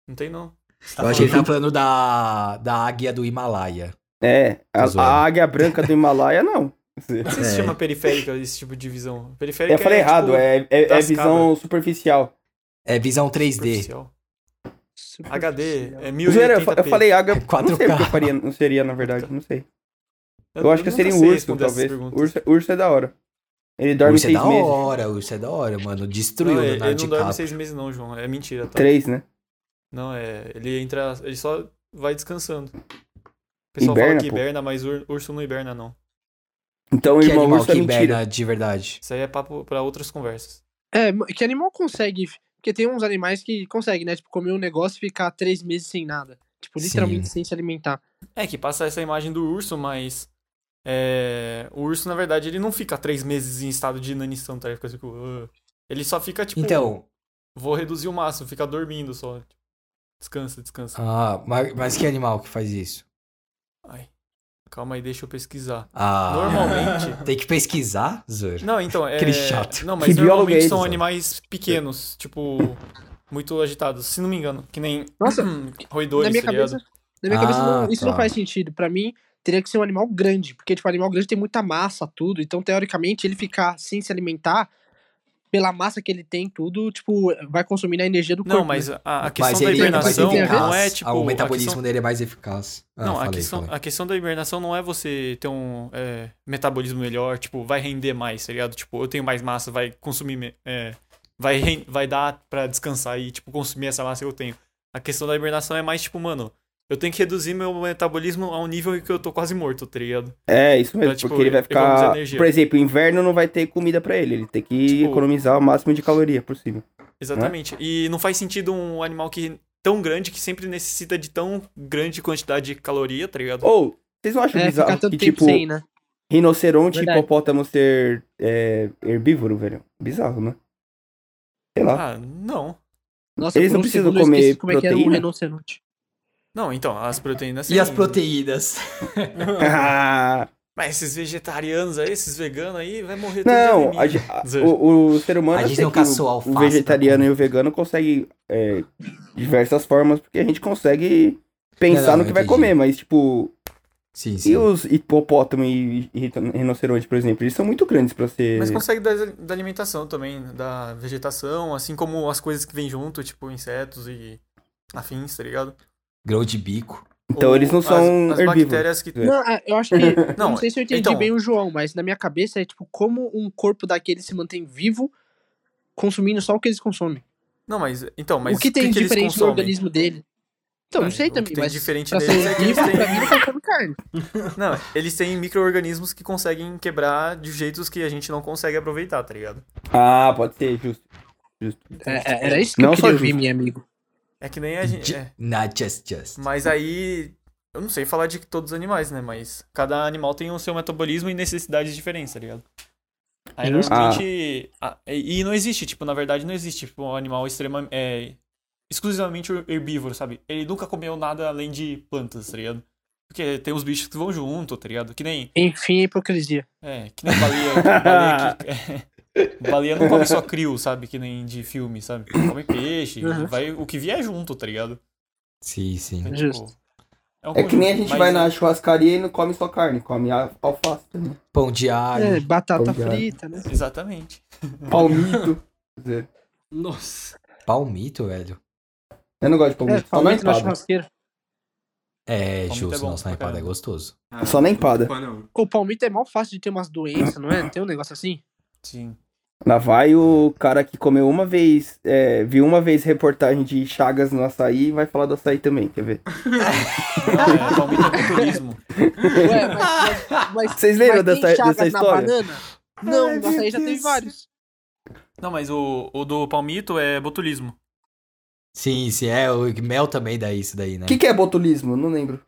Não tem, não. Tá Eu achei que ele falando- tá falando da, da águia do Himalaia. É, a, a águia branca do Himalaia, não. Não sei se É. chama periférica esse tipo de visão. Periférica Eu falei é, errado, tipo, é, é, é visão superficial. É visão 3D. superficial. HD, é Zoeira, eu, 1080p. fa- eu falei H, não 4K. sei o que eu faria, não seria, na verdade, não sei. Eu acho que eu seria um urso, talvez. Urso, urso é da hora. Ele dorme Urso é seis da meses. hora, urso é da hora, mano. Destruiu Não, o ele, Leonardo ele não dorme DiCaprio. seis meses não, João. É mentira, tá? Três, né? Não, é. Ele entra. Ele só vai descansando. O pessoal Hiberna, fala que pô. hiberna, mas ur- urso não hiberna, não. Então o Que irmão animal urso é que mentira. hiberna de verdade? Isso aí é papo pra outras conversas. É, que animal consegue. Porque tem uns animais que conseguem, né? Tipo, comer um negócio e ficar três meses sem nada. Tipo, literalmente Sim. sem se alimentar. É que passa essa imagem do urso, mas. É, o urso, na verdade, ele não fica três meses em estado de inanição, tá? Ele fica tipo. "Ah". Ele só fica tipo. Então, Vou reduzir o máximo, fica dormindo só. Descansa, descansa. ah, mas, mas que animal que faz isso? Ai. Calma aí, deixa eu pesquisar. Ah, Normalmente. [laughs] Tem que pesquisar, Zor? Não, então, é. Aquele chato. Não, Que mas biólogo normalmente é são animais pequenos, tipo. Muito agitados, se não me engano. Que nem. Nossa, [clears throat] roedores, na minha tá ligado? cabeça. Na minha cabeça, Ah, não- isso não tá. faz sentido. Pra mim, teria que ser um animal grande. Porque, tipo, animal grande tem muita massa, tudo. Então, teoricamente, ele ficar sem se alimentar, pela massa que ele tem, tudo, tipo, vai consumir a energia do corpo. Não, mas né? a, a questão Mas da é mais hibernação eficaz. não é tipo. o a metabolismo questão- dele é mais eficaz. Ah, Não, a, falei, questão, falei. a questão da hibernação não é você ter um é, metabolismo melhor, tipo, vai render mais, tá ligado? Tipo, eu tenho mais massa, vai consumir. É, vai, vai dar pra descansar e, tipo, consumir essa massa que eu tenho. A questão da hibernação é mais, tipo, mano, eu tenho que reduzir meu metabolismo a um nível em que eu tô quase morto, tá ligado? É, isso mesmo, Pra, tipo, porque ele vai ficar... energia. Por exemplo, inverno não vai ter comida pra ele, ele tem que Tipo- economizar o máximo de caloria possível. Exatamente. E não faz sentido um animal que tão grande que sempre necessita de tão grande quantidade de caloria, tá ligado? Ou, vocês não acham É, bizarro que, tipo, sem, né? rinoceronte e Verdade. hipopótamo ser é, herbívoro, velho? Bizarro, né? Sei lá. Ah, não. Nossa, Eles não um precisam comer como é que era um proteína? rinoceronte. Não, então, as proteínas E as proteínas? [laughs] Mas esses vegetarianos aí, esses veganos aí, vai morrer tudo não, a a- o, o ser humano A eu gente não o- caçou o, alface vegetariano pra e o vegano conseguem é, diversas formas, porque a gente consegue pensar Não, não, no que vai comer, mas tipo, Sim, sim. e os hipopótamo e, e rino- rinoceronte, por exemplo, eles são muito grandes pra ser... Mas consegue da, da alimentação também, da vegetação, assim como as coisas que vêm junto, tipo insetos e afins, tá ligado? Grão de bico. Então Ou eles não são as, as herbívoros. bactérias que... É. Não, é, eu acho que. [laughs] Não, não sei se eu entendi então- bem o João, mas na minha cabeça é tipo como um corpo daquele se mantém vivo consumindo só o que eles consomem. Não, mas... Então, mas o que tem que eles diferente no organismo dele? Então, não sei o que também, tem mas diferente deles é que eles têm- consome carne. [laughs] Não, eles têm micro-organismos que conseguem quebrar de jeitos que a gente não consegue aproveitar, tá ligado? Ah, pode ser, justo. Justo. É, é, era isso que Não eu queria ouvir, meu amigo. É que nem a gente... é. Not just just. Mas aí, eu não sei falar de todos os animais, né? Mas cada animal tem o seu metabolismo e necessidades diferentes, tá ligado? Aí normalmente. ah, e e não existe, tipo, na verdade não existe tipo, um animal extremamente. É, exclusivamente herbívoro, sabe? Ele nunca comeu nada além de plantas, tá ligado? Porque tem os bichos que vão junto, tá ligado? Que nem. Enfim, hipocrisia. É, que nem baleia. baleia, que, [laughs] baleia não come só crio, sabe? Que nem de filme, sabe? Come peixe, Uhum. vai, o que vier junto, tá ligado? Sim, sim. Então, Justo. tipo, um É que nem a gente mas- vai na churrascaria e não come só carne, come alface também. Pão de alho. É, batata frita, né? Exatamente. Palmito. [laughs] Nossa. Palmito, velho. Eu não gosto de É, palmito, na palmito na churrasqueira. É, Palmito é justo. bom Nossa, na empada é gostoso. Ah, Só na empada. O palmito é mal fácil de ter umas doenças, não é? Não tem um negócio assim? Sim. Lá vai o cara que comeu uma vez, é, viu uma vez reportagem de Chagas no açaí e vai falar do açaí também, quer ver? É, palmito é culturismo. Ué, mas. mas, [laughs] mas Vocês lembram mas dessa, chagas dessa na história? banana? Não, Ai, açaí já teve vários. Não, mas o, o do palmito é botulismo. Sim, sim, é. O mel também dá isso daí, né? O que, que é botulismo? Não lembro.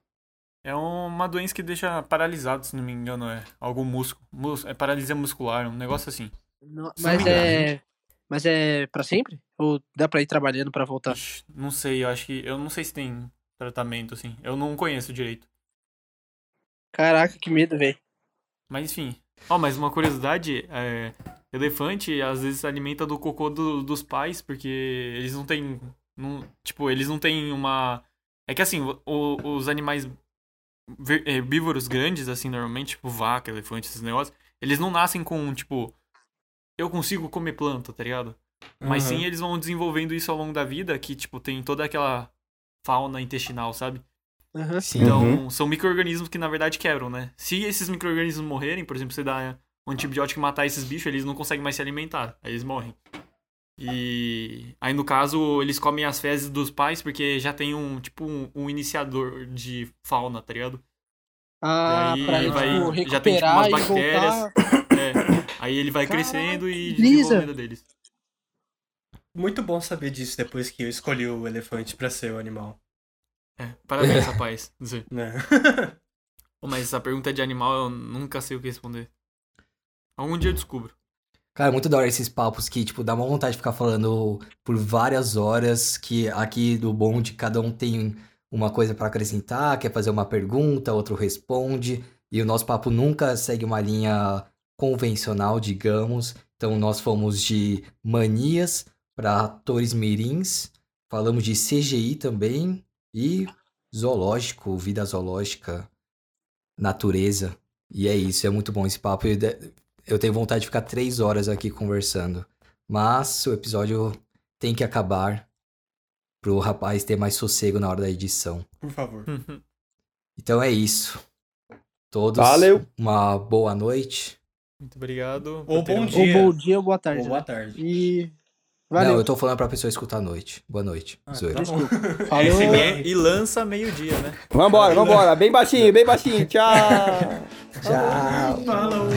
É uma doença que deixa paralisado, se não me engano, é algum músculo. Mus- É paralisia muscular, um negócio assim. Não, mas é. Mas é pra sempre? Ou dá pra ir trabalhando pra voltar? Ixi, não sei, eu acho que. Eu não sei se tem tratamento, assim. Eu não conheço direito. Caraca, que medo, velho. Mas enfim. Ó, mas uma curiosidade, é, elefante às vezes se alimenta do cocô do- dos pais, porque eles não têm. não- tipo, eles não têm uma. É que assim, o- os animais herbívoros grandes, assim, normalmente, tipo vaca, elefante, esses negócios, Eles não nascem com, tipo, eu consigo comer planta, tá ligado? Mas Aham. sim eles vão desenvolvendo isso ao longo da vida, que, tipo, tem toda aquela fauna intestinal, sabe? Aham. Sim. Então, Uhum. são micro-organismos que, na verdade, quebram, né? Se esses micro-organismos morrerem, por exemplo, você dá um antibiótico e matar esses bichos, eles não conseguem mais se alimentar. Aí eles morrem. E aí, no caso, eles comem as fezes dos pais porque já tem um, tipo, um, um iniciador de fauna, tá ligado? Ah, E pra aí tipo, vai- já tem, tipo, recuperar umas e bactérias. voltar. É. Aí ele vai Caraca, crescendo e que brisa. desenvolve a vida deles. Muito bom saber disso depois que eu escolhi o elefante pra ser o animal. É. Parabéns, rapaz. [laughs] Pô, Mas essa pergunta de animal eu nunca sei o que responder. Algum dia eu descubro. Cara, é muito da hora esses papos que, tipo, dá uma vontade de ficar falando por várias horas, que aqui do bonde cada um tem uma coisa pra acrescentar, quer fazer uma pergunta, outro responde, e o nosso papo nunca segue uma linha convencional, digamos. Então nós fomos de manias para atores mirins, falamos de CGI também e zoológico, vida zoológica, natureza. E é isso, é muito bom esse papo. Eu tenho vontade de ficar três horas aqui conversando. Mas o episódio tem que acabar pro rapaz ter mais sossego na hora da edição. Por favor. [laughs] Então é isso. Todos Valeu. uma boa noite. Muito obrigado. Ou bom ouvido. Ou dia. bom dia ou boa tarde. Ou boa né? tarde. E. Valeu. Não, eu tô falando pra pessoa escutar à noite. Boa noite. Ah, Zoeira. tá bom. Desculpa. [laughs] Falou. SMR. E lança meio-dia, né? Vambora, vambora. Bem baixinho, bem baixinho. Tchau. [laughs] Tchau. Falou.